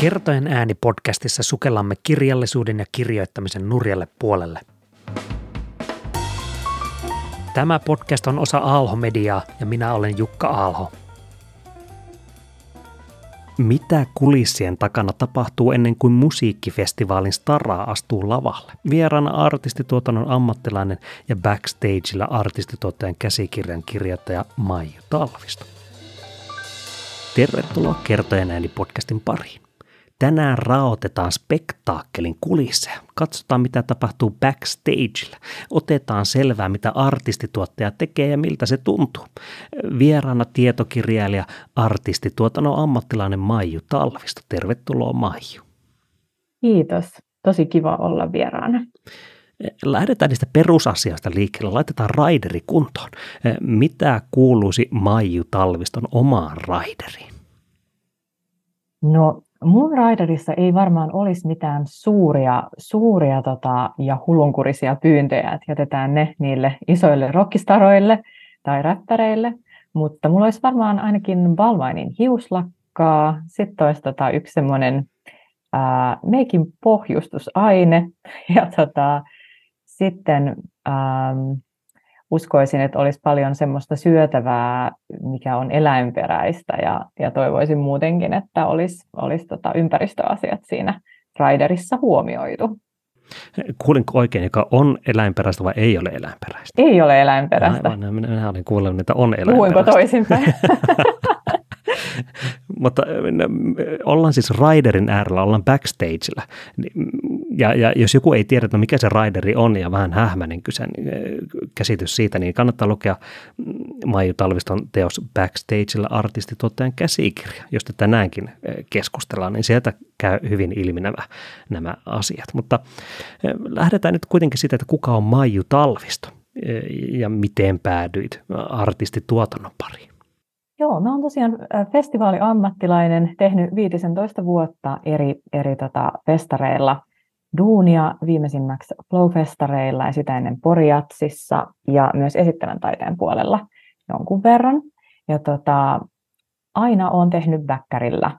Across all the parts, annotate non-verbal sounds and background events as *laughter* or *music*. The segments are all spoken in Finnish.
Kertojen ääni podcastissa sukellamme kirjallisuuden ja kirjoittamisen nurjalle puolelle. Tämä podcast on osa Aalho-mediaa ja minä olen Jukka Aalho. Mitä kulissien takana tapahtuu ennen kuin musiikkifestivaalin staraa astuu lavalle? Vieraana artistituotannon ammattilainen ja backstageilla artistituottajan käsikirjan kirjoittaja Maiju Talvisto. Tervetuloa Kertojen ääni podcastin pariin. Tänään raotetaan spektaakkelin kulisseja. Katsotaan, mitä tapahtuu backstageilla. Otetaan selvää, mitä artistituottaja tekee ja miltä se tuntuu. Vieraana tietokirjailija, artistituotannon ammattilainen Maiju Talvisto. Tervetuloa Maiju. Kiitos. Tosi kiva olla vieraana. Lähdetään niistä perusasioista liikkeelle. Laitetaan raideri kuntoon. Mitä kuuluisi Maiju Talviston omaan raideriin? No mun raiderissa ei varmaan olisi mitään suuria, suuria tota, ja hulunkurisia pyyntöjä, että jätetään ne niille isoille rockistaroille tai räppäreille, mutta mulla olisi varmaan ainakin Balmainin hiuslakkaa, sitten olisi tota, yksi semmoinen meikin pohjustusaine *laughs* ja tota, sitten ähm, uskoisin, että olisi paljon semmoista syötävää, mikä on eläinperäistä ja, ja toivoisin muutenkin, että olisi, olisi tota ympäristöasiat siinä raiderissa huomioitu. Kuulinko oikein, joka on eläinperäistä vai ei ole eläinperäistä? Ei ole eläinperäistä. Aivan, minä, minä olin kuullut, että on eläinperäistä. Puhuinko toisinpäin? *laughs* *laughs* Mutta ollaan siis Raiderin äärellä, ollaan backstageilla. Ja, ja jos joku ei tiedä, että mikä se Raideri on ja vähän hähmäinen kysän, käsitys siitä, niin kannattaa lukea Maiju Talviston teos Backstageilla artistituottajan käsikirja, josta tänäänkin keskustellaan, niin sieltä käy hyvin ilmi nämä, nämä asiat. Mutta lähdetään nyt kuitenkin siitä, että kuka on Maiju Talvisto ja miten päädyit artistituotannon pariin. Joo, mä oon tosiaan festivaaliammattilainen, tehnyt 15 vuotta eri, eri tota festareilla duunia, viimeisimmäksi Flow-festareilla ja sitä ennen Poriatsissa ja myös esittävän taiteen puolella jonkun verran. Ja tota, aina on tehnyt väkkärillä,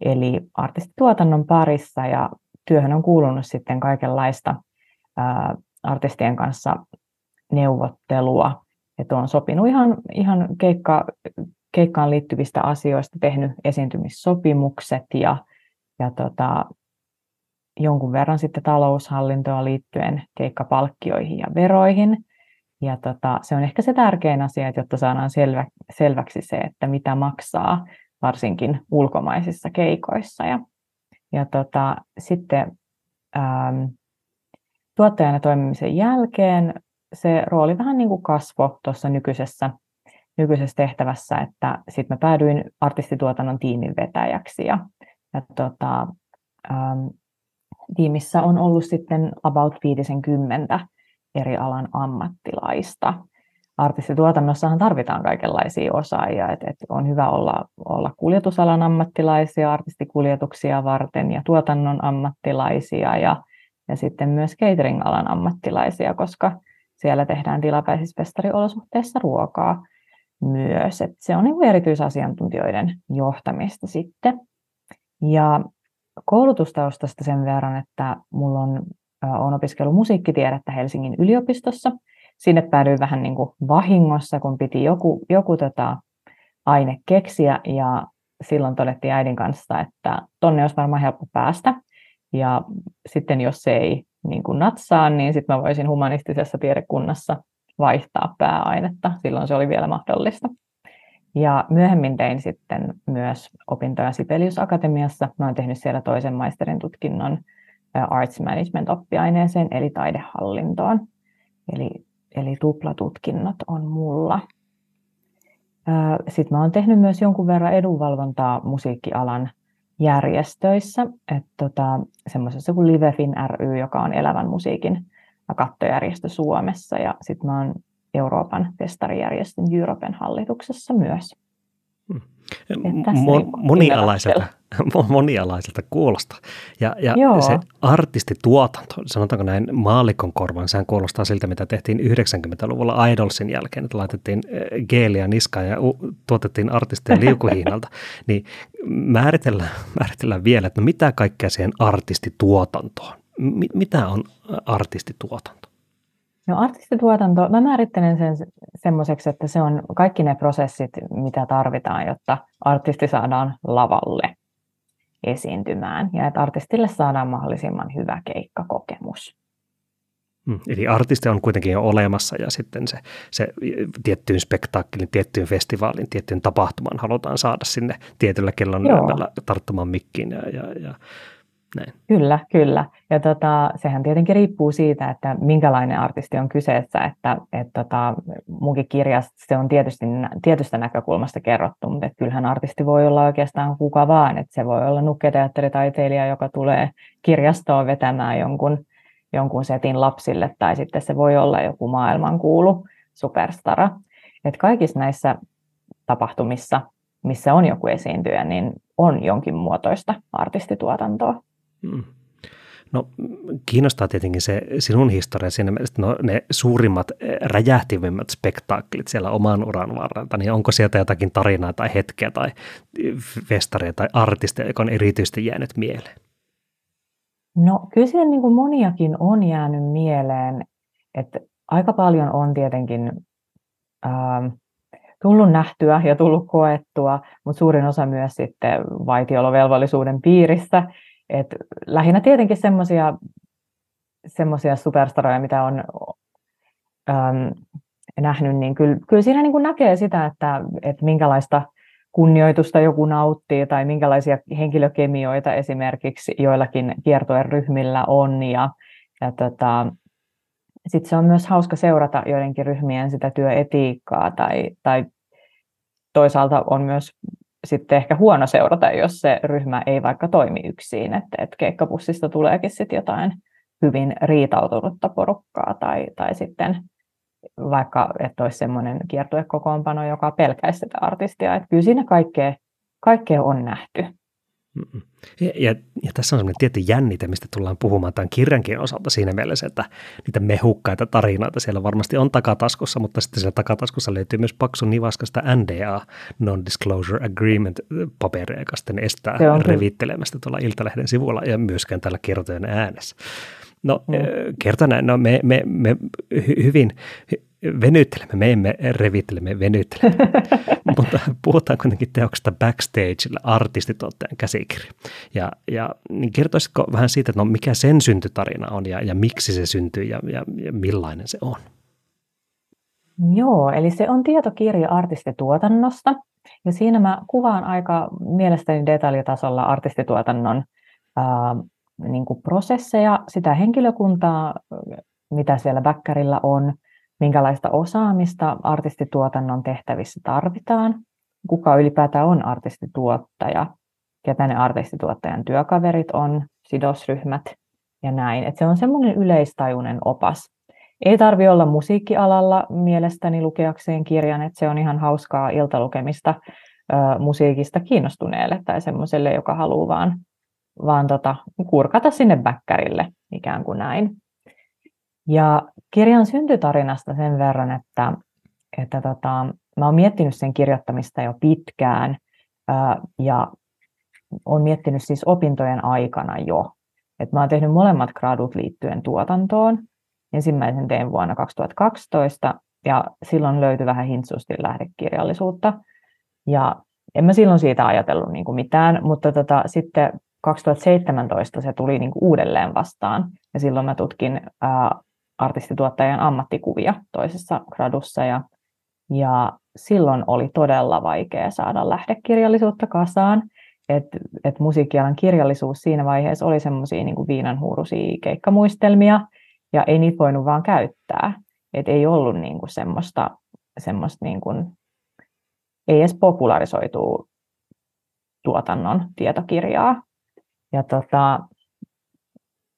eli artistituotannon parissa ja työhön on kuulunut sitten kaikenlaista ää, artistien kanssa neuvottelua. Että on sopinut ihan, ihan keikka, keikkaan liittyvistä asioista tehnyt esiintymissopimukset ja, ja tota, jonkun verran sitten taloushallintoa liittyen keikkapalkkioihin ja veroihin. Ja tota, se on ehkä se tärkein asia, että jotta saadaan selvä, selväksi se, että mitä maksaa varsinkin ulkomaisissa keikoissa. Ja, ja tota, sitten ähm, tuottajana toimimisen jälkeen se rooli vähän niin kuin kasvo tuossa nykyisessä nykyisessä tehtävässä, että sitten mä päädyin artistituotannon tiimin vetäjäksi ja, ja tota, ähm, tiimissä on ollut sitten about 50 eri alan ammattilaista. Artistituotannossahan tarvitaan kaikenlaisia osaajia, että et on hyvä olla, olla kuljetusalan ammattilaisia, artistikuljetuksia varten ja tuotannon ammattilaisia ja, ja sitten myös catering-alan ammattilaisia, koska siellä tehdään tilapäisissä festariolosuhteissa ruokaa myös. Et se on niin erityisasiantuntijoiden johtamista sitten. Ja koulutustaustasta sen verran, että mulla on, on opiskellut musiikkitiedettä Helsingin yliopistossa. Sinne päädyin vähän niin kuin vahingossa, kun piti joku, joku tota aine keksiä ja silloin todettiin äidin kanssa, että tonne olisi varmaan helppo päästä. Ja sitten jos se ei niin kuin natsaa, niin sitten mä voisin humanistisessa tiedekunnassa vaihtaa pääainetta. Silloin se oli vielä mahdollista. Ja myöhemmin tein sitten myös opintoja Sibelius Akatemiassa. Mä olen tehnyt siellä toisen maisterin tutkinnon Arts Management-oppiaineeseen, eli taidehallintoon. Eli, eli tuplatutkinnot on mulla. Sitten mä olen tehnyt myös jonkun verran edunvalvontaa musiikkialan järjestöissä, että tota, semmoisessa kuin Livefin ry, joka on elävän musiikin kattojärjestö Suomessa ja sitten mä oon Euroopan festarijärjestön Europen hallituksessa myös. Hmm. Mon, niin monialaiselta, *laughs* monialaiselta kuulostaa. Ja, ja se artistituotanto, sanotaanko näin maalikon korvan, sehän kuulostaa siltä, mitä tehtiin 90-luvulla Idolsin jälkeen, että laitettiin eh, geeliä niskaan ja tuotettiin artisteja liukuhiinalta. *laughs* niin määritellään, määritellään vielä, että no mitä kaikkea siihen artistituotantoon, mitä on artistituotanto? No artistituotanto, mä määrittelen sen semmoiseksi, että se on kaikki ne prosessit, mitä tarvitaan, jotta artisti saadaan lavalle esiintymään ja että artistille saadaan mahdollisimman hyvä keikkakokemus. Mm, eli artisti on kuitenkin jo olemassa ja sitten se, se tiettyyn spektaakkelin, tiettyyn festivaalin, tiettyyn tapahtumaan halutaan saada sinne tietyllä kellon tarttumaan mikkiin ja, ja, ja näin. Kyllä, kyllä. Ja tota, sehän tietenkin riippuu siitä, että minkälainen artisti on kyseessä. Että et tota, munkin kirjasta se on tietysti tietystä näkökulmasta kerrottu, mutta et kyllähän artisti voi olla oikeastaan kuka vaan. Että se voi olla nukketeatteritaiteilija, joka tulee kirjastoon vetämään jonkun, jonkun setin lapsille, tai sitten se voi olla joku maailmankuulu superstara. Et kaikissa näissä tapahtumissa, missä on joku esiintyjä, niin on jonkin muotoista artistituotantoa. No kiinnostaa tietenkin se sinun historia siinä mielessä, no, ne suurimmat eh, räjähtivimmät spektaakkelit siellä oman uran varrelta, niin onko sieltä jotakin tarinaa tai hetkeä tai festareja tai artisteja, joka on erityisesti jäänyt mieleen? No kyllä siellä niin kuin moniakin on jäänyt mieleen, että aika paljon on tietenkin ähm, tullut nähtyä ja tullut koettua, mutta suurin osa myös sitten vaitiolovelvollisuuden piirissä, et lähinnä tietenkin semmoisia semmoisia superstaroja, mitä on äm, nähnyt, niin kyllä, kyllä siinä niin kuin näkee sitä, että, että minkälaista kunnioitusta joku nauttii tai minkälaisia henkilökemioita esimerkiksi joillakin kiertojen ryhmillä on. Ja, ja tota, sitten se on myös hauska seurata joidenkin ryhmien sitä työetiikkaa tai, tai toisaalta on myös sitten ehkä huono seurata, jos se ryhmä ei vaikka toimi yksin, että, että keikkapussista tuleekin sitten jotain hyvin riitautunutta porukkaa tai, tai sitten vaikka, että olisi semmoinen kiertuekokoonpano, joka pelkäisi sitä artistia. Että kyllä siinä kaikkea, kaikkea on nähty. Ja, ja, ja tässä on sellainen tietty jännite, mistä tullaan puhumaan tämän kirjankin osalta siinä mielessä, että niitä mehukkaita tarinoita siellä varmasti on takataskussa, mutta sitten siellä takataskussa löytyy myös paksu nivaskasta NDA, Non-Disclosure Agreement-paperia, joka sitten estää revittelemästä tuolla Iltalehden sivulla ja myöskään tällä kertojen äänessä. No mm. kertona, no me, me, me hyvin venyttelemme, me emme revittele, me venyttelemme. *laughs* Mutta puhutaan kuitenkin teoksesta backstageilla artistituottajan käsikirja. Ja, ja niin kertoisitko vähän siitä, että no mikä sen syntytarina on ja, ja miksi se syntyy ja, ja, ja millainen se on? Joo, eli se on tietokirja artistituotannosta. Ja siinä mä kuvaan aika mielestäni detaljitasolla artistituotannon ää, niin kuin prosesseja, sitä henkilökuntaa, mitä siellä backerilla on, minkälaista osaamista artistituotannon tehtävissä tarvitaan, kuka ylipäätään on artistituottaja, ketä ne artistituottajan työkaverit on, sidosryhmät ja näin. Et se on semmoinen yleistajuinen opas. Ei tarvi olla musiikkialalla mielestäni lukeakseen kirjan, että se on ihan hauskaa iltalukemista ö, musiikista kiinnostuneelle tai semmoiselle, joka haluaa vaan, vaan tota, kurkata sinne bäkkärille ikään kuin näin. Ja kirjan syntytarinasta sen verran, että, että tota, mä oon miettinyt sen kirjoittamista jo pitkään ää, ja olen miettinyt siis opintojen aikana jo. Et mä oon tehnyt molemmat gradut liittyen tuotantoon. Ensimmäisen tein vuonna 2012 ja silloin löytyi vähän hintsusti lähdekirjallisuutta. Ja en mä silloin siitä ajatellut niin kuin mitään, mutta tota, sitten 2017 se tuli niin kuin uudelleen vastaan. Ja silloin mä tutkin ää, artistituottajan ammattikuvia toisessa gradussa ja, ja silloin oli todella vaikea saada lähdekirjallisuutta kasaan. että et musiikkialan kirjallisuus siinä vaiheessa oli semmoisia niin viinanhuuruisia keikkamuistelmia, ja ei niitä voinut vaan käyttää. Et ei ollut niin kuin semmoista, semmoista niin kuin, ei edes popularisoituu tuotannon tietokirjaa. Ja tota,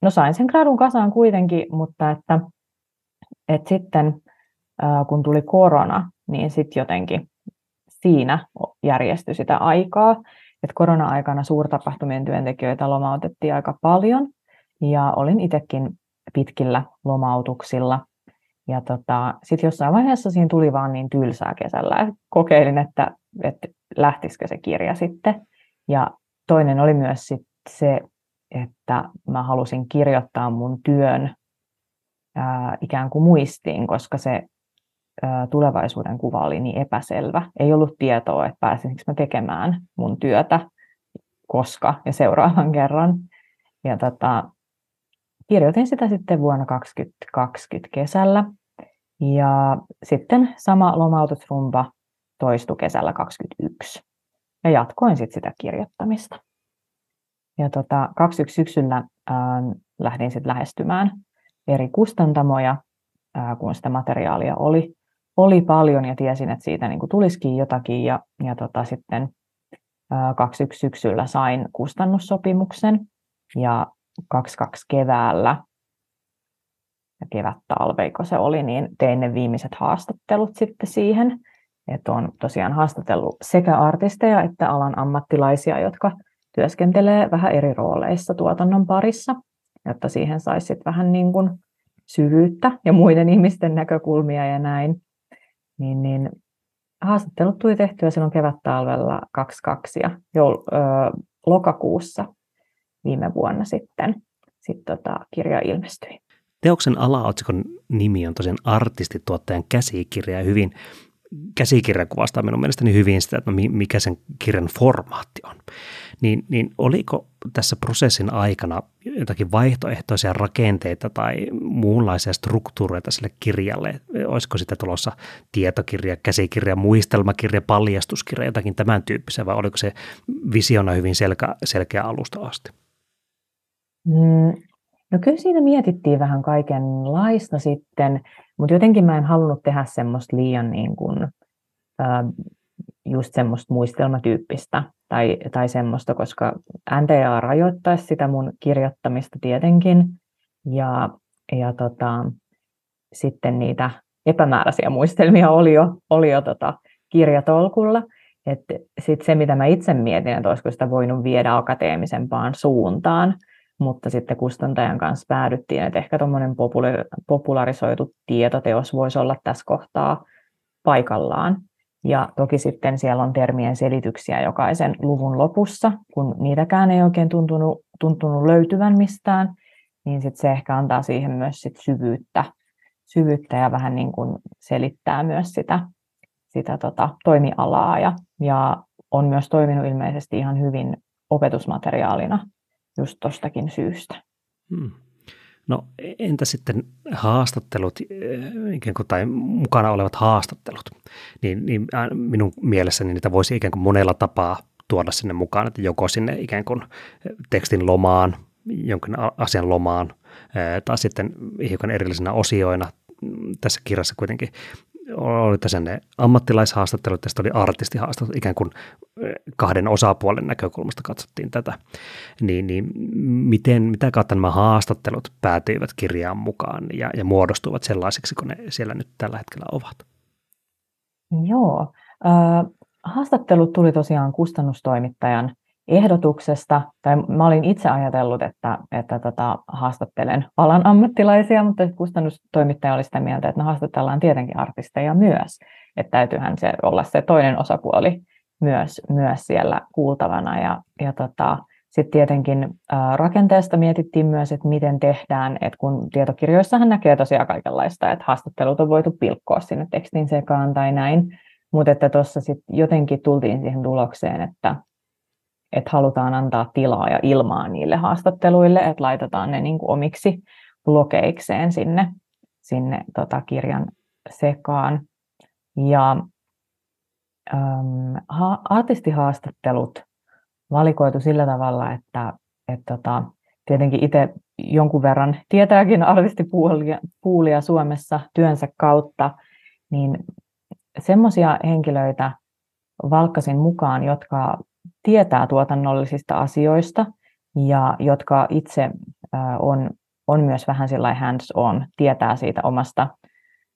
no sain sen gradun kasaan kuitenkin, mutta että et sitten kun tuli korona, niin sitten jotenkin siinä järjestyi sitä aikaa. että korona-aikana suurtapahtumien työntekijöitä lomautettiin aika paljon ja olin itsekin pitkillä lomautuksilla. Ja tota, sitten jossain vaiheessa siinä tuli vaan niin tylsää kesällä. Kokeilin, että, että lähtisikö se kirja sitten. Ja toinen oli myös sit se, että mä halusin kirjoittaa mun työn ää, ikään kuin muistiin, koska se ää, tulevaisuuden kuva oli niin epäselvä. Ei ollut tietoa, että pääsinkö mä tekemään mun työtä koska ja seuraavan *laughs* kerran. Ja tota, kirjoitin sitä sitten vuonna 2020 kesällä. Ja sitten sama lomautusrumba toistui kesällä 2021. Ja jatkoin sitten sitä kirjoittamista. Ja tota, 21 syksyllä ää, lähdin sitten lähestymään eri kustantamoja, ää, kun sitä materiaalia oli, oli paljon ja tiesin, että siitä niin tulisikin jotakin. Ja, ja tota, sitten ää, 21 syksyllä sain kustannussopimuksen ja 22 keväällä ja kevät-talveiko se oli, niin tein ne viimeiset haastattelut sitten siihen. Että on tosiaan haastatellut sekä artisteja että alan ammattilaisia, jotka työskentelee vähän eri rooleissa tuotannon parissa, jotta siihen saisi vähän niin kuin syvyyttä ja muiden ihmisten näkökulmia ja näin. Niin, niin haastattelut tuli tehtyä silloin kevät-talvella 22 ja joul- ö, lokakuussa viime vuonna sitten sit tota, kirja ilmestyi. Teoksen alaotsikon nimi on tosiaan artistituottajan käsikirja ja hyvin käsikirja kuvastaa minun mielestäni hyvin sitä, että mikä sen kirjan formaatti on. Niin, niin oliko tässä prosessin aikana jotakin vaihtoehtoisia rakenteita tai muunlaisia struktuureita sille kirjalle? Olisiko sitä tulossa tietokirja, käsikirja, muistelmakirja, paljastuskirja, jotakin tämän tyyppisiä vai oliko se visiona hyvin selkeä, selkeä alusta asti? Mm, no kyllä siinä mietittiin vähän kaikenlaista sitten, mutta jotenkin mä en halunnut tehdä semmoista liian niin kuin, äh, just semmoista muistelmatyyppistä tai, tai semmoista, koska NTA rajoittaisi sitä mun kirjoittamista tietenkin. Ja, ja tota, sitten niitä epämääräisiä muistelmia oli jo, oli jo tota kirjatolkulla. Sitten se, mitä mä itse mietin, että olisiko sitä voinut viedä akateemisempaan suuntaan, mutta sitten kustantajan kanssa päädyttiin, että ehkä tuommoinen popularisoitu tietoteos voisi olla tässä kohtaa paikallaan. Ja toki sitten siellä on termien selityksiä jokaisen luvun lopussa, kun niitäkään ei oikein tuntunut, tuntunut löytyvän mistään, niin sitten se ehkä antaa siihen myös sit syvyyttä, syvyyttä ja vähän niin kuin selittää myös sitä, sitä tota, toimialaa ja, ja on myös toiminut ilmeisesti ihan hyvin opetusmateriaalina just tuostakin syystä. Hmm. No entä sitten haastattelut, eh, ikään kuin, tai mukana olevat haastattelut? Niin, niin minun mielessäni niitä voisi ikään kuin monella tapaa tuoda sinne mukaan, että joko sinne ikään kuin tekstin lomaan, jonkin asian lomaan, eh, tai sitten hiukan erillisenä osioina. Tässä kirjassa kuitenkin oli tässä ne ammattilaishaastattelut, tästä oli artistihaastattelut, ikään kuin kahden osapuolen näkökulmasta katsottiin tätä. Niin, niin miten, mitä kautta nämä haastattelut päätyivät kirjaan mukaan ja, ja muodostuvat sellaisiksi, kun ne siellä nyt tällä hetkellä ovat? Joo. Äh, haastattelut tuli tosiaan kustannustoimittajan ehdotuksesta, tai mä olin itse ajatellut, että, että tota, haastattelen alan ammattilaisia, mutta kustannustoimittaja oli sitä mieltä, että no haastatellaan tietenkin artisteja myös, että täytyyhän se olla se toinen osapuoli myös, myös siellä kuultavana. Ja, ja tota, sitten tietenkin rakenteesta mietittiin myös, että miten tehdään, että kun tietokirjoissahan näkee tosiaan kaikenlaista, että haastattelut on voitu pilkkoa sinne tekstin sekaan tai näin, mutta että tuossa sitten jotenkin tultiin siihen tulokseen, että että halutaan antaa tilaa ja ilmaa niille haastatteluille, että laitetaan ne niin kuin omiksi blokeikseen sinne, sinne tota kirjan sekaan. Ja ähm, ha- artistihaastattelut valikoitu sillä tavalla, että et tota, tietenkin itse jonkun verran tietääkin artistipuulia Suomessa työnsä kautta, niin semmoisia henkilöitä valkkasin mukaan, jotka tietää tuotannollisista asioista ja jotka itse on, on myös vähän hands on, tietää siitä omasta,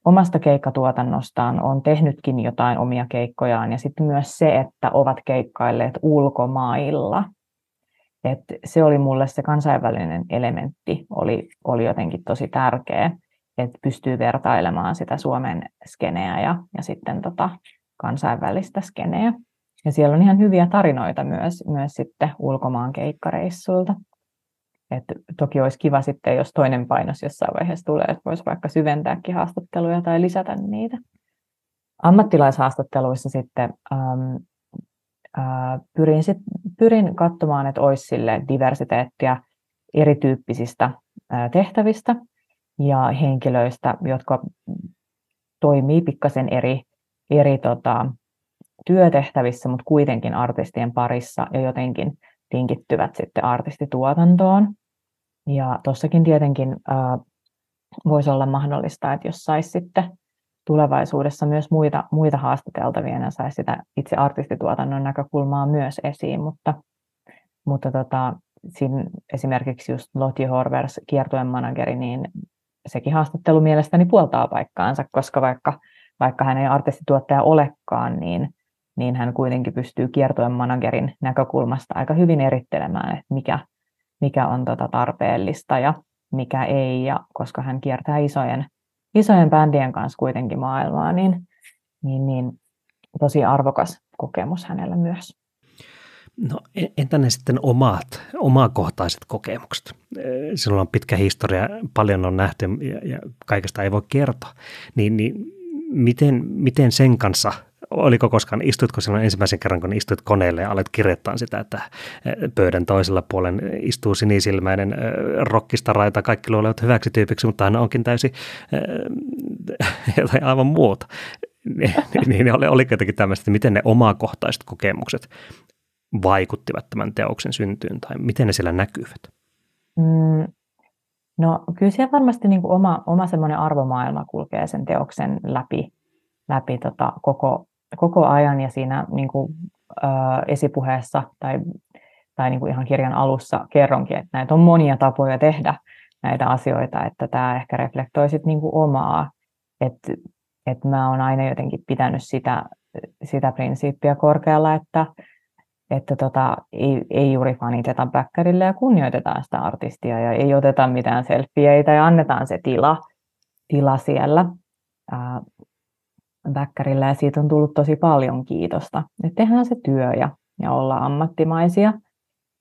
omasta keikkatuotannostaan, on tehnytkin jotain omia keikkojaan ja sitten myös se, että ovat keikkailleet ulkomailla. Et se oli mulle se kansainvälinen elementti, oli, oli jotenkin tosi tärkeä, että pystyy vertailemaan sitä Suomen skeneä ja, ja sitten tota kansainvälistä skeneä. Ja siellä on ihan hyviä tarinoita myös, myös sitten ulkomaan keikkareissuilta. Et toki olisi kiva sitten, jos toinen painos jossain vaiheessa tulee, että voisi vaikka syventääkin haastatteluja tai lisätä niitä. Ammattilaishaastatteluissa sitten ähm, äh, pyrin, sit, pyrin katsomaan, että olisi sille diversiteettiä erityyppisistä äh, tehtävistä ja henkilöistä, jotka toimii pikkasen eri, eri tota, työtehtävissä, mutta kuitenkin artistien parissa ja jotenkin linkittyvät sitten artistituotantoon. Ja tuossakin tietenkin äh, voisi olla mahdollista, että jos saisi sitten tulevaisuudessa myös muita, muita haastateltavia ja saisi sitä itse artistituotannon näkökulmaa myös esiin, mutta, mutta tota, siinä esimerkiksi just Lottie Horvers, kiertueen manageri, niin sekin haastattelu mielestäni puoltaa paikkaansa, koska vaikka, vaikka hän ei artistituottaja olekaan, niin niin hän kuitenkin pystyy kiertojen managerin näkökulmasta aika hyvin erittelemään, että mikä, mikä on tota tarpeellista ja mikä ei. Ja koska hän kiertää isojen, isojen bändien kanssa kuitenkin maailmaa, niin, niin, niin tosi arvokas kokemus hänellä myös. No entä ne sitten omat, omakohtaiset kokemukset? Sinulla on pitkä historia, paljon on nähty ja, ja kaikesta ei voi kertoa. Niin, niin miten, miten sen kanssa – oliko koskaan, istutko silloin ensimmäisen kerran, kun istuit koneelle ja alet kirjoittaa sitä, että eh, pöydän toisella puolen istuu sinisilmäinen eh, rokkista raita, kaikki luulevat hyväksi tyypiksi, mutta hän onkin täysin äh, *laughs* jotain aivan muuta. niin oli, oli jotenkin tämmöistä, että miten ne omakohtaiset kokemukset vaikuttivat tämän teoksen syntyyn tai miten ne siellä näkyvät? Mm, no kyllä siellä varmasti niin kuin oma, oma semmoinen arvomaailma kulkee sen teoksen läpi, läpi tota koko, koko ajan ja siinä niin kuin, ää, esipuheessa tai, tai niin kuin ihan kirjan alussa kerronkin, että näitä on monia tapoja tehdä näitä asioita, että tämä ehkä reflektoi sit niin kuin omaa, että että mä oon aina jotenkin pitänyt sitä, sitä prinsiippiä korkealla, että, että tota, ei, ei juuri faniteta backerille ja kunnioitetaan sitä artistia ja ei oteta mitään selfieitä ja annetaan se tila, tila siellä väkkärillä ja siitä on tullut tosi paljon kiitosta. Et tehdään se työ ja, ja olla ammattimaisia.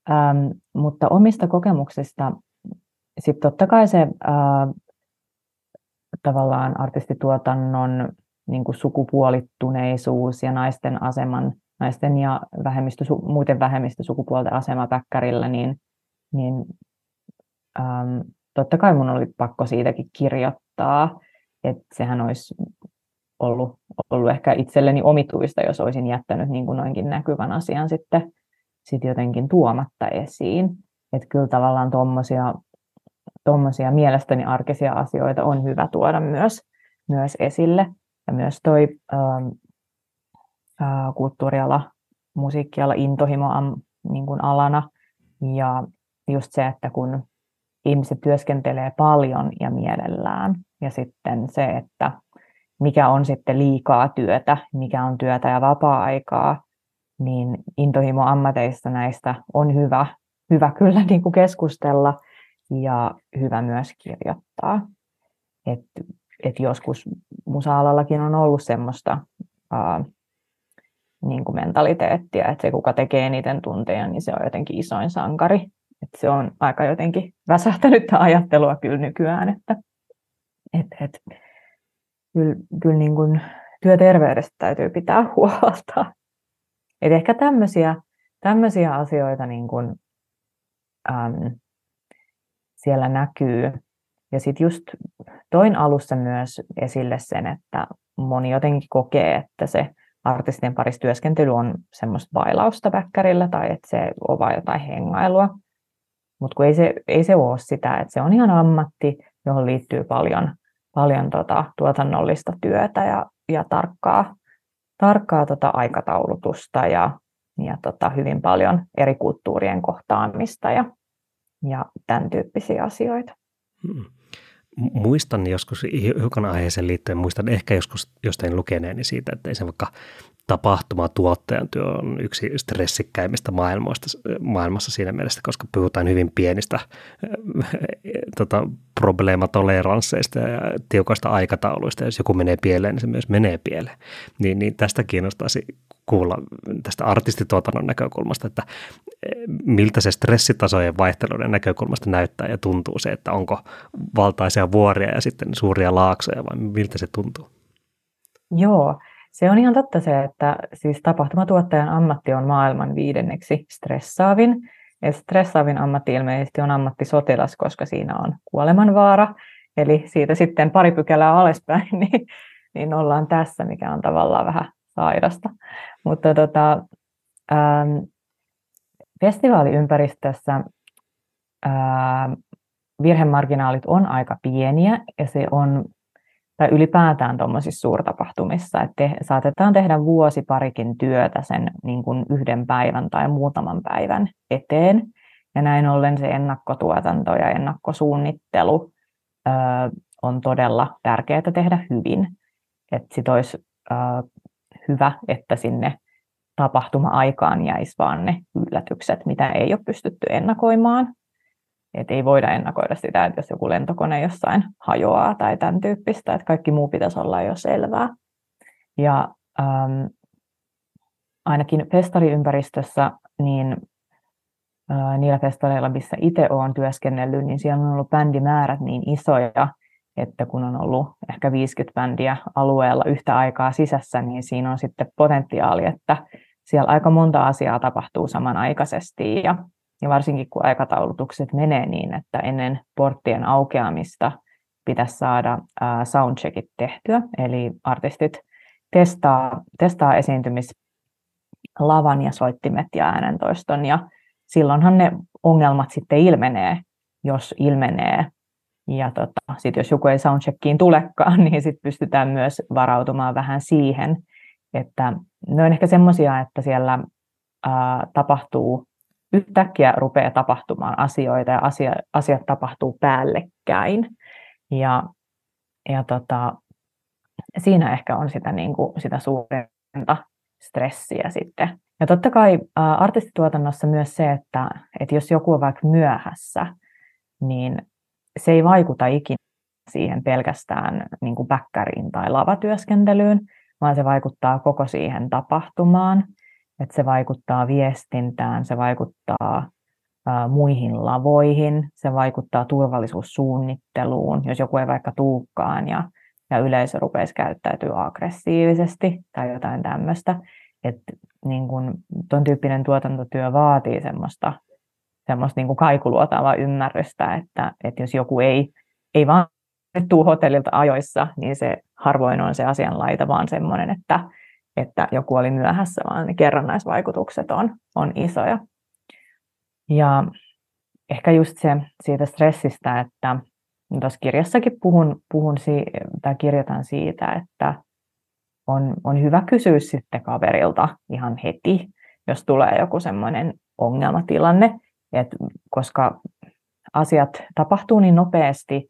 Ähm, mutta omista kokemuksista sitten totta kai se äh, tavallaan artistituotannon niin kuin sukupuolittuneisuus ja naisten aseman, naisten ja vähemmistö, muuten vähemmistösukupuolten asema väkkärillä, niin, niin ähm, totta kai mun oli pakko siitäkin kirjoittaa, että sehän olisi ollut, ollut ehkä itselleni omituista, jos olisin jättänyt niin kuin noinkin näkyvän asian sitten sit jotenkin tuomatta esiin. Että kyllä tavallaan tuommoisia tommosia mielestäni arkisia asioita on hyvä tuoda myös, myös esille. Ja myös toi ähm, äh, kulttuuriala, musiikkiala, intohimo am, niin kuin alana. Ja just se, että kun ihmiset työskentelee paljon ja mielellään, ja sitten se, että mikä on sitten liikaa työtä, mikä on työtä ja vapaa-aikaa, niin intohimo ammateista näistä on hyvä, hyvä kyllä niin kuin keskustella ja hyvä myös kirjoittaa. Et, et joskus musa-alallakin on ollut semmoista ää, niin kuin mentaliteettia, että se kuka tekee eniten tunteja, niin se on jotenkin isoin sankari. Et se on aika jotenkin väsähtänyt ajattelua kyllä nykyään, että et, et, kyllä, kyllä niin kuin työterveydestä täytyy pitää *laughs* huolta. Et ehkä tämmöisiä, tämmöisiä asioita niin kuin, äm, siellä näkyy. Ja sitten just toin alussa myös esille sen, että moni jotenkin kokee, että se artistien parissa työskentely on semmoista bailausta väkkärillä tai että se on vain jotain hengailua. Mutta ei se, ei se ole sitä, että se on ihan ammatti, johon liittyy paljon paljon tota, tuotannollista työtä ja, ja tarkkaa, tarkkaa tota aikataulutusta ja, ja tota, hyvin paljon eri kulttuurien kohtaamista ja, ja tämän tyyppisiä asioita. Hmm. muistan joskus hiukan aiheeseen liittyen, muistan ehkä joskus jostain lukeneeni siitä, että ei se vaikka tapahtumatuottajan työ on yksi stressikkäimmistä maailmoista, maailmassa siinä mielessä, koska puhutaan hyvin pienistä äh, tota, probleematoleransseista ja tiukoista aikatauluista. Jos joku menee pieleen, niin se myös menee pieleen. Niin, niin tästä kiinnostaisi kuulla tästä artistituotannon näkökulmasta, että eh, miltä se stressitasojen vaihteluiden näkökulmasta näyttää ja tuntuu se, että onko valtaisia vuoria ja sitten suuria laaksoja vai miltä se tuntuu? Joo, se on ihan totta se, että siis tapahtumatuottajan ammatti on maailman viidenneksi stressaavin. Ja stressaavin ammatti ilmeisesti on ammattisotilas, koska siinä on kuolemanvaara. Eli siitä sitten pari pykälää alaspäin, *laughs* niin, niin ollaan tässä, mikä on tavallaan vähän sairasta. Mutta tota, ähm, festivaaliympäristössä ähm, virhemarginaalit on aika pieniä ja se on tai ylipäätään tuommoisissa suurtapahtumissa, että te, saatetaan tehdä vuosi parikin työtä sen niin kuin yhden päivän tai muutaman päivän eteen. Ja näin ollen se ennakkotuotanto ja ennakkosuunnittelu ö, on todella tärkeää tehdä hyvin. Että sit olisi ö, hyvä, että sinne tapahtuma-aikaan jäisi vaan ne yllätykset, mitä ei ole pystytty ennakoimaan. Et ei voida ennakoida sitä, että jos joku lentokone jossain hajoaa tai tämän tyyppistä, että kaikki muu pitäisi olla jo selvää. Ja ähm, ainakin festariympäristössä, niin äh, niillä festareilla, missä itse olen työskennellyt, niin siellä on ollut bändimäärät niin isoja, että kun on ollut ehkä 50 bändiä alueella yhtä aikaa sisässä, niin siinä on sitten potentiaali, että siellä aika monta asiaa tapahtuu samanaikaisesti ja ja varsinkin kun aikataulutukset menee niin, että ennen porttien aukeamista pitäisi saada soundcheckit tehtyä, eli artistit testaa, testaa esiintymislavan ja soittimet ja äänentoiston, ja silloinhan ne ongelmat sitten ilmenee, jos ilmenee. Ja tota, sitten jos joku ei soundcheckiin tulekaan, *laughs* niin sitten pystytään myös varautumaan vähän siihen, että ne on ehkä semmoisia, että siellä ää, tapahtuu yhtäkkiä rupeaa tapahtumaan asioita ja asia, asiat tapahtuu päällekkäin. Ja, ja tota, siinä ehkä on sitä, niin kuin, sitä suurinta stressiä sitten. Ja totta kai ä, artistituotannossa myös se, että, että jos joku on vaikka myöhässä, niin se ei vaikuta ikinä siihen pelkästään niin kuin bäkkäriin tai lavatyöskentelyyn, vaan se vaikuttaa koko siihen tapahtumaan että se vaikuttaa viestintään, se vaikuttaa muihin lavoihin, se vaikuttaa turvallisuussuunnitteluun, jos joku ei vaikka tuukkaan ja, ja yleisö rupeisi käyttäytyä aggressiivisesti tai jotain tämmöistä. Että niin kun, ton tyyppinen tuotantotyö vaatii semmoista, semmoista niin kaikuluotavaa ymmärrystä, että, että jos joku ei, ei vaan tuu hotellilta ajoissa, niin se harvoin on se asianlaita, vaan semmoinen, että, että joku oli myöhässä, vaan ne kerrannaisvaikutukset on, on isoja. Ja ehkä just se siitä stressistä, että tuossa kirjassakin puhun, puhun tai kirjoitan siitä, että on, on hyvä kysyä sitten kaverilta ihan heti, jos tulee joku semmoinen ongelmatilanne, että koska asiat tapahtuu niin nopeasti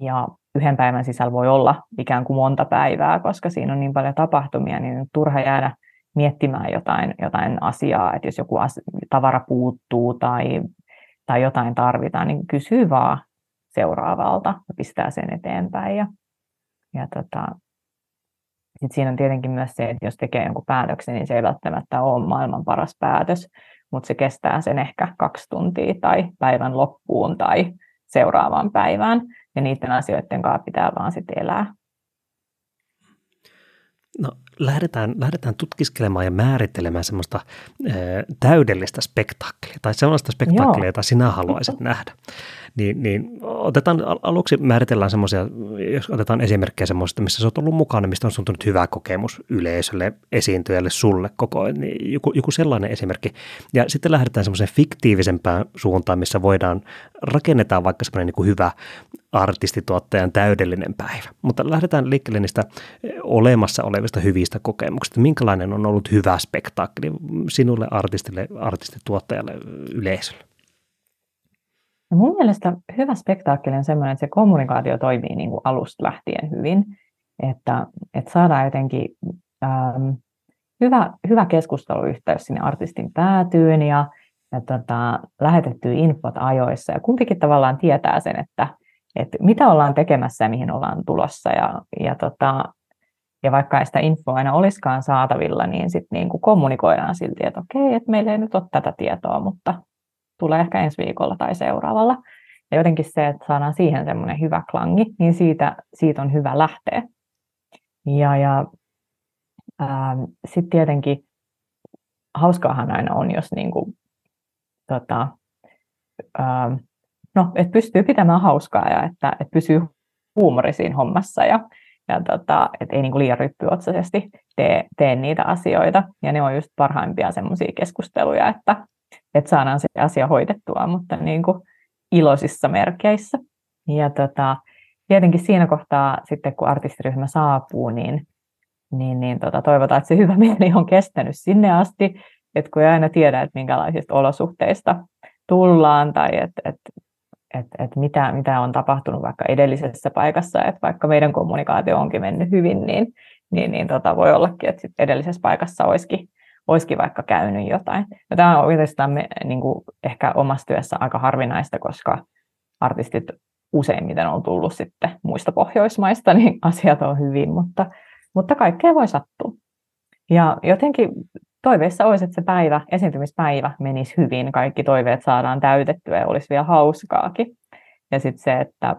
ja yhden päivän sisällä voi olla ikään kuin monta päivää, koska siinä on niin paljon tapahtumia, niin on turha jäädä miettimään jotain, jotain asiaa, että jos joku as, tavara puuttuu tai, tai jotain tarvitaan, niin kysyy vaan seuraavalta ja pistää sen eteenpäin. Ja, ja tota, sit siinä on tietenkin myös se, että jos tekee jonkun päätöksen, niin se ei välttämättä ole maailman paras päätös, mutta se kestää sen ehkä kaksi tuntia tai päivän loppuun tai seuraavaan päivään ja niiden asioiden kanssa pitää vaan sitten elää. No lähdetään, lähdetään tutkiskelemaan ja määrittelemään semmoista ää, täydellistä spektaakkelia tai sellaista spektaakkelia, jota sinä haluaisit nähdä. Niin, niin otetaan aluksi määritellään semmoisia, jos otetaan esimerkkejä semmoista, missä sä oot ollut mukana, mistä on suntunut hyvä kokemus yleisölle, esiintyjälle, sulle koko ajan, niin joku, joku sellainen esimerkki. Ja sitten lähdetään semmoiseen fiktiivisempään suuntaan, missä voidaan, rakennetaan vaikka semmoinen niin kuin hyvä artistituottajan täydellinen päivä. Mutta lähdetään liikkeelle niistä olemassa olevista hyvistä kokemuksista. Minkälainen on ollut hyvä spektaakkeli sinulle, artistille, artistituottajalle, yleisölle? Ja mun mielestä hyvä spektaakkeli on sellainen, että se kommunikaatio toimii niin kuin alusta lähtien hyvin, että, että saadaan jotenkin ähm, hyvä, hyvä keskusteluyhteys sinne artistin päätyyn ja, ja tota, lähetetty infot ajoissa. Ja kumpikin tavallaan tietää sen, että, että mitä ollaan tekemässä ja mihin ollaan tulossa. Ja, ja, tota, ja vaikka ei sitä infoa aina olisikaan saatavilla, niin sitten niin kuin kommunikoidaan silti, että okei, että meillä ei nyt ole tätä tietoa, mutta tulee ehkä ensi viikolla tai seuraavalla. Ja jotenkin se, että saadaan siihen semmoinen hyvä klangi, niin siitä, siitä on hyvä lähteä. Ja, ja ähm, sitten tietenkin hauskaahan aina on, jos niin kuin, tota, ähm, no, että pystyy pitämään hauskaa ja että, että pysyy huumori siinä hommassa ja, ja tota, että ei niin kuin liian ryppyotsaisesti tee, tee niitä asioita. Ja ne on just parhaimpia semmoisia keskusteluja, että, että saadaan se asia hoitettua, mutta niin kuin iloisissa merkeissä. Ja tota, tietenkin siinä kohtaa sitten, kun artistiryhmä saapuu, niin, niin, niin tota, toivotaan, että se hyvä *laughs* mieli on kestänyt sinne asti, että kun ei aina tiedä, että minkälaisista olosuhteista tullaan tai että et, et, et mitä, mitä on tapahtunut vaikka edellisessä paikassa, että vaikka meidän kommunikaatio onkin mennyt hyvin, niin, niin, niin tota, voi ollakin, että sit edellisessä paikassa olisikin olisikin vaikka käynyt jotain. Ja tämä on oikeastaan me, niin kuin ehkä omassa työssä aika harvinaista, koska artistit useimmiten on tullut sitten muista Pohjoismaista, *laughs* niin asiat on hyvin, mutta, mutta kaikkea voi sattua. Ja jotenkin toiveissa olisi, että se päivä, esiintymispäivä menisi hyvin, kaikki toiveet saadaan täytettyä ja olisi vielä hauskaakin. Ja sitten se, että,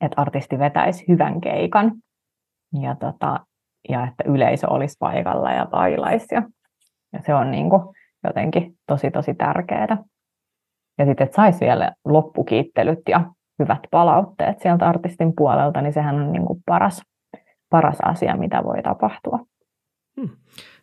että artisti vetäisi hyvän keikan ja, tota, ja että yleisö olisi paikalla ja bailaisi. Ja ja se on niin kuin jotenkin tosi tosi tärkeää. Ja sitten, että saisi vielä loppukiittelyt ja hyvät palautteet sieltä artistin puolelta, niin sehän on niin kuin paras, paras asia, mitä voi tapahtua. Hmm.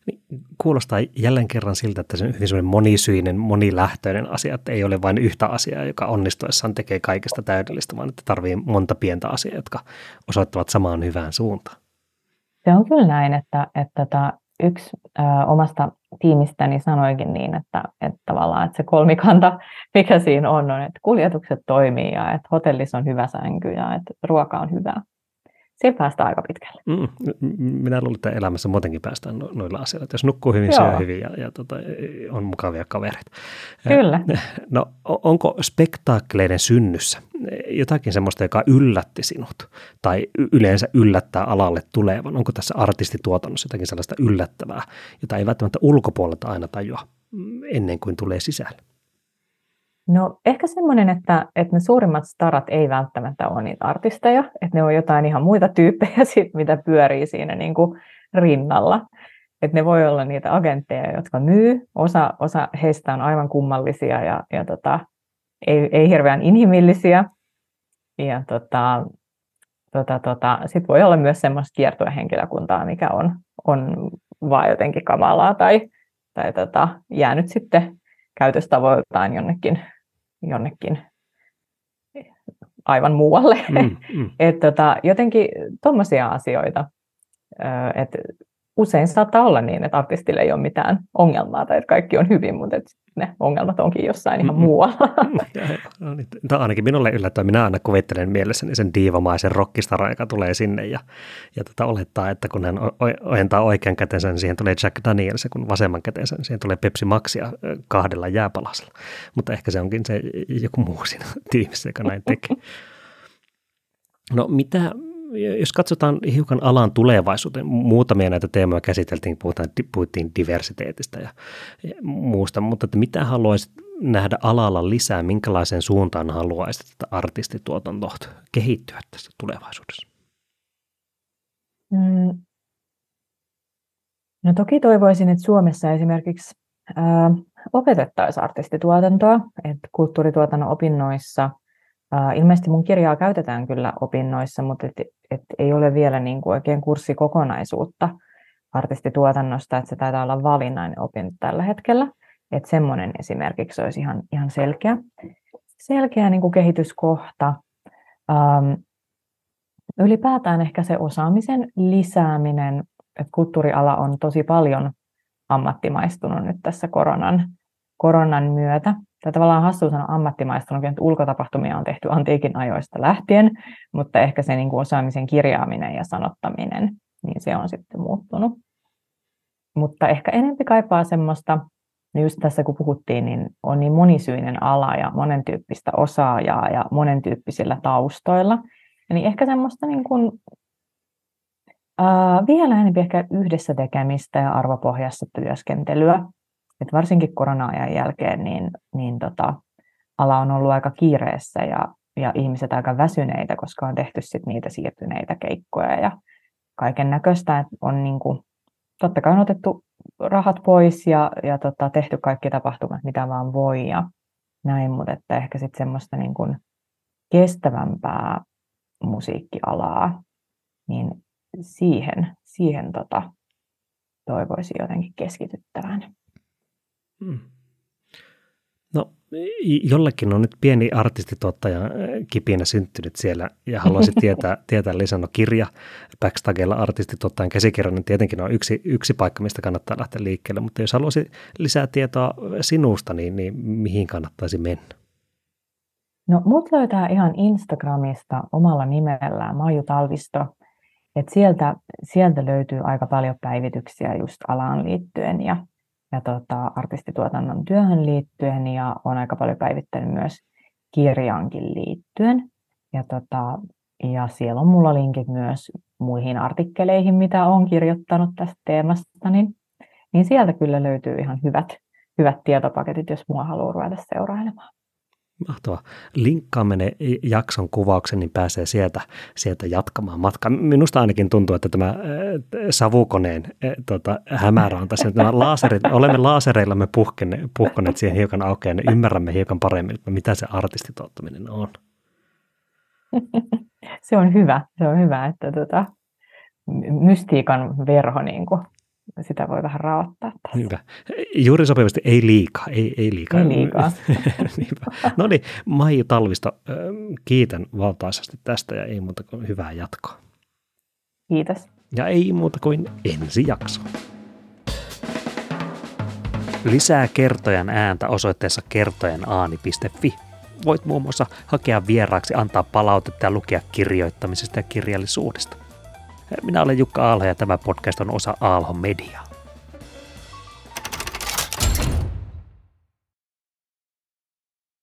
Niin, kuulostaa jälleen kerran siltä, että se on hyvin semmoinen monisyinen, monilähtöinen asia, että ei ole vain yhtä asiaa, joka onnistuessaan tekee kaikesta täydellistä, vaan että tarvii monta pientä asiaa, jotka osoittavat samaan hyvään suuntaan. Se on kyllä näin, että, että, että tota, yksi ö, omasta tiimistäni sanoikin niin, että, että tavallaan että se kolmikanta, mikä siinä on, on, että kuljetukset toimii ja että hotellissa on hyvä sänky ja että ruoka on hyvää. Siinä päästään aika pitkälle. Mm, minä luulen, että elämässä muutenkin päästään no, noilla asioilla. Jos nukkuu hyvin, Joo. syö hyvin ja, ja tota, on mukavia kavereita. Kyllä. *laughs* No, onko spektaakkeleiden synnyssä jotakin sellaista, joka yllätti sinut tai yleensä yllättää alalle tulevan? Onko tässä artistituotannossa jotakin sellaista yllättävää, jota ei välttämättä ulkopuolelta aina tajua mm, ennen kuin tulee sisälle? No ehkä semmoinen, että, että ne suurimmat starat ei välttämättä ole niitä artisteja, että ne on jotain ihan muita tyyppejä, *laughs* sit, mitä pyörii siinä niin kuin rinnalla. Että ne voi olla niitä agentteja, jotka myy. Osa, osa heistä on aivan kummallisia ja, ja tota, ei, ei hirveän inhimillisiä. Ja tota, tota, tota, sitten voi olla myös semmoista kiertuehenkilökuntaa, mikä on, on vaan jotenkin kamalaa tai, tai tota, jäänyt sitten käytöstavoiltaan jonnekin, jonnekin aivan muualle. Mm, mm. *laughs* Et tota, jotenkin tuommoisia asioita, että usein saattaa olla niin, että artistille ei ole mitään ongelmaa tai että kaikki on hyvin, mutta että ne ongelmat onkin jossain ihan mm-hmm. muualla. *laughs* no niin, Tämä ainakin minulle yllättää. Minä aina kuvittelen mielessäni sen diivamaisen rockistara, joka tulee sinne ja, ja tota olettaa, että kun hän ojentaa oikean kätensä, niin siihen tulee Jack Daniels ja kun vasemman kätensä, niin siihen tulee Pepsi Maxia kahdella jääpalasella. Mutta ehkä se onkin se joku muu siinä *laughs* tiimissä, joka näin tekee. No mitä, jos katsotaan hiukan alan tulevaisuuteen, muutamia näitä teemoja käsiteltiin, puhutaan, puhuttiin diversiteetistä ja muusta, mutta että mitä haluaisit nähdä alalla lisää, minkälaiseen suuntaan haluaisit, että artistituotanto kehittyä tässä tulevaisuudessa? Mm. No toki toivoisin, että Suomessa esimerkiksi ää, opetettaisiin artistituotantoa, että kulttuurituotannon opinnoissa – Ilmeisesti mun kirjaa käytetään kyllä opinnoissa, mutta et, et ei ole vielä niin kuin oikein kurssikokonaisuutta artistituotannosta, että se taitaa olla valinnainen opinto tällä hetkellä. Että semmoinen esimerkiksi olisi ihan, ihan selkeä, selkeä niin kuin kehityskohta. Ylipäätään ehkä se osaamisen lisääminen, että kulttuuriala on tosi paljon ammattimaistunut nyt tässä koronan, koronan myötä. Tämä tavallaan hassu sanoa ammattimaista, on, ulkotapahtumia on tehty antiikin ajoista lähtien, mutta ehkä se niin kuin osaamisen kirjaaminen ja sanottaminen, niin se on sitten muuttunut. Mutta ehkä enempi kaipaa semmoista, niin just tässä kun puhuttiin, niin on niin monisyinen ala ja monentyyppistä osaajaa ja monentyyppisillä taustoilla. Eli ehkä semmoista niin kuin, ää, vielä enemmän ehkä yhdessä tekemistä ja arvopohjassa työskentelyä. Et varsinkin korona-ajan jälkeen niin, niin tota, ala on ollut aika kiireessä ja, ja ihmiset aika väsyneitä, koska on tehty sit niitä siirtyneitä keikkoja ja kaiken näköistä. On niin kuin, totta kai on otettu rahat pois ja, ja tota, tehty kaikki tapahtumat, mitä vaan voi ja näin, mutta että ehkä sitten semmoista niin kuin kestävämpää musiikkialaa, niin siihen, siihen tota, toivoisin jotenkin keskityttävän. Hmm. jollekin on nyt pieni artistituottaja äh, kipinä syntynyt siellä ja haluaisi *laughs* tietää, tietää lisää. No kirja Backstagella artistituottajan käsikirjoinen tietenkin on yksi, yksi paikka, mistä kannattaa lähteä liikkeelle, mutta jos haluaisi lisää tietoa sinusta, niin, niin mihin kannattaisi mennä? No mut löytää ihan Instagramista omalla nimellään Maiju Talvisto. Et sieltä, sieltä löytyy aika paljon päivityksiä just alaan liittyen ja ja tota, artistituotannon työhön liittyen ja on aika paljon päivittänyt myös kirjaankin liittyen. Ja, tota, ja siellä on mulla linkit myös muihin artikkeleihin, mitä olen kirjoittanut tästä teemasta, niin, niin sieltä kyllä löytyy ihan hyvät, hyvät tietopaketit, jos mua haluaa ruveta seurailemaan. Mahtavaa. Linkkaamme ne jakson kuvauksen, niin pääsee sieltä, sieltä jatkamaan matkaa. Minusta ainakin tuntuu, että tämä äh, savukoneen äh, tota, hämärä on tässä. Nämä laaserit, olemme laasereillamme puhkeneet, puhkoneet siihen hiukan aukeaa ja ymmärrämme hiukan paremmin, mitä se artistituottaminen on. *laughs* Se on hyvä, se on hyvä, että tota, mystiikan verho niin kuin sitä voi vähän raottaa. Tässä. Hyvä. Juuri sopivasti ei liikaa. Ei, ei liikaa. Ei liikaa. *laughs* no niin, Maiju Talvisto, kiitän valtaisesti tästä ja ei muuta kuin hyvää jatkoa. Kiitos. Ja ei muuta kuin ensi jakso. Lisää kertojan ääntä osoitteessa kertojanaani.fi. Voit muun muassa hakea vieraaksi, antaa palautetta ja lukea kirjoittamisesta ja kirjallisuudesta. Minä olen Jukka Aalho ja tämä podcast on osa Aalho Mediaa.